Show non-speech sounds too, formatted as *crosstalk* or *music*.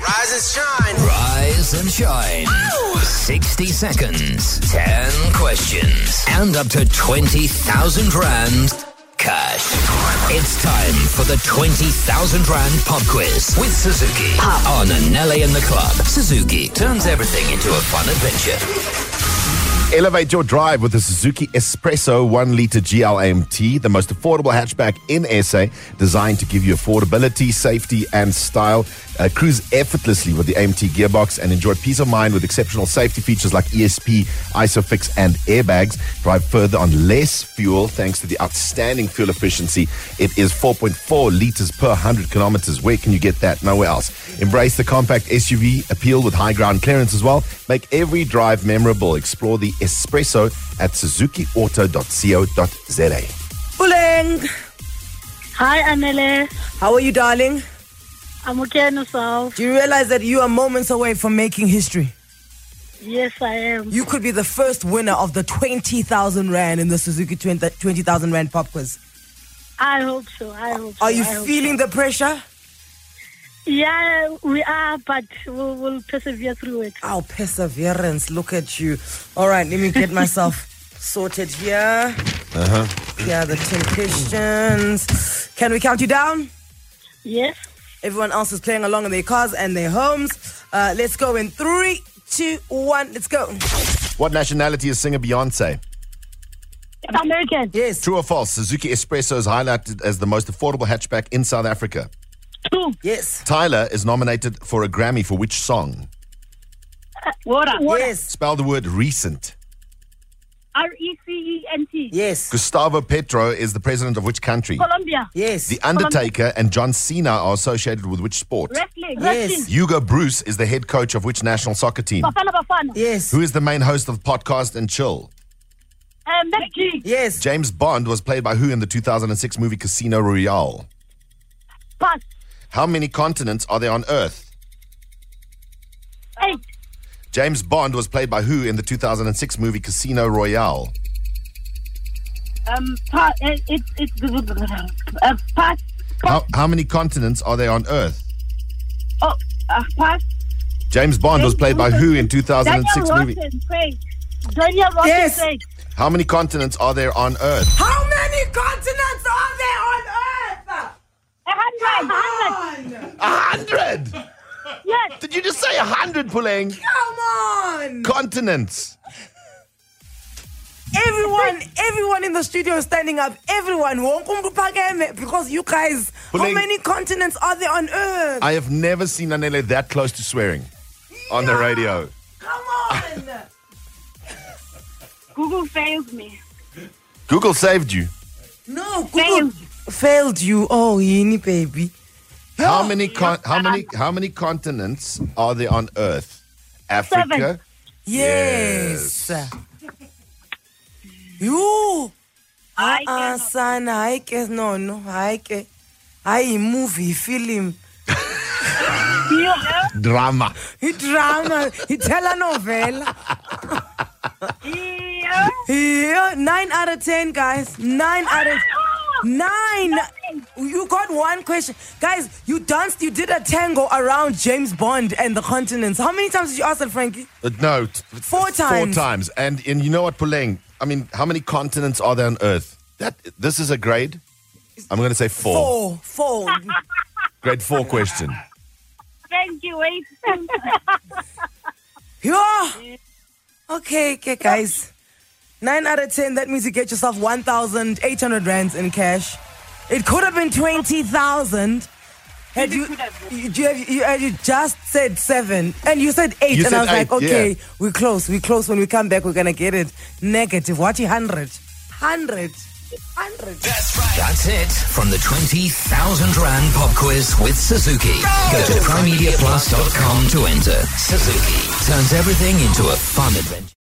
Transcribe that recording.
Rise and shine. Rise and shine. 60 seconds, 10 questions, and up to 20,000 Rand cash. It's time for the 20,000 Rand pop quiz with Suzuki. On Anele in the Club. Suzuki turns everything into a fun adventure. Elevate your drive with the Suzuki S-Presso 1 litre GLMT, the most affordable hatchback in SA, designed to give you affordability, safety, and style. Uh, cruise effortlessly with the AMT gearbox and enjoy peace of mind with exceptional safety features like ESP, ISOFIX, and airbags. Drive further on less fuel thanks to the outstanding fuel efficiency. It is 4.4 litres per 100 kilometers. Where can you get that? Nowhere else. Embrace the compact SUV appeal with high ground clearance as well. Make every drive memorable. Explore the S-Presso at suzukiauto.co.za. Puleng, Hi, Anele. how are you, darling? I'm okay and yourself. Do you realize that you are moments away from making history? Yes, I am. You could be the first winner of the 20,000 Rand in the Suzuki 20 20,000 Rand pop quiz. I hope so. I hope so. Are you I hope feeling the pressure? Yeah, we are, but we'll, we'll persevere through it. Oh, perseverance. Look at you. All right, let me get myself *laughs* sorted here. Uh huh. Yeah, the 10 questions. Can we count you down? Yes. Everyone else is playing along in their cars and their homes. Uh, let's go in three, two, one. Let's go. What nationality is singer Beyonce? American. Yes. True or false? Suzuki S-Presso is highlighted as the most affordable hatchback in South Africa. True. Yes. Tyla is nominated for a Grammy for which song? Water. Yes. Spell the word recent. R E C E N T. Yes. Gustavo Petro is the president of which country? Colombia. Yes. The Undertaker and John Cena are associated with which sport? Wrestling. Yes. Wrestling. Hugo Broos is the head coach of which national soccer team? Bafana Bafana. Yes. Who is the main host of podcast and chill? Um, MacG. Yes. James Bond was played by who in the 2006 movie Casino Royale? Pass. How many continents are there on Earth? Eight. James Bond was played by who in the 2006 movie Casino Royale? Um, pass. Uh, it's it's uh, pass. How, how many continents are there on Earth? Oh, uh, pass. James Bond was played by who in 2006 Daniel movie? Rotten, Craig. Daniel Rotten, Yes. Craig. How many continents are there on Earth? How many continents are there on Earth? A hundred. A hundred. A hundred! Yes. Did you just say a hundred, Puleng? Come on! Continents. Everyone, everyone in the studio is standing up. Everyone, wonke umuntu uphakeme, because you guys, how Puleng- many continents are there on Earth? I have never seen Anele that close to swearing on the radio. Come on! *laughs* Google failed me. Google saved you. no, Google failed you. Oh, yini baby. How many con- how many how many continents are there on Earth? Africa. Yes. You. I Ah, son, hayi ke no no, hayi ke. Hayi movie, film, Yeah. Drama. He drama, telenovela. Yeah. Yeah, nine out of ten, guys. Nine out of nine. You got one question, guys. You danced. You did a tango around James Bond and the continents. How many times did you ask that, Frankie? Uh, no, t- Four Four times. times. And and you know what, Puleng? I mean, how many continents are there on Earth? That this is a grade. I'm going to say four. Four, four. *laughs* Grade four question. Thank you. Wait. *laughs* yeah. Okay, okay, guys. Nine out of ten. That means you get yourself one thousand eight hundred rands in cash. It could have been twenty thousand. Had you, you, you, you, you just said seven and you said eight, You and said I was like, okay, yeah. we're close, we're close. When we come back, we're gonna get it negative. What hundred, hundred, hundred. That's right. That's it from the 20,000 Rand pop quiz with Suzuki. Go to primemediaplus.com to enter. Suzuki turns everything into a fun adventure.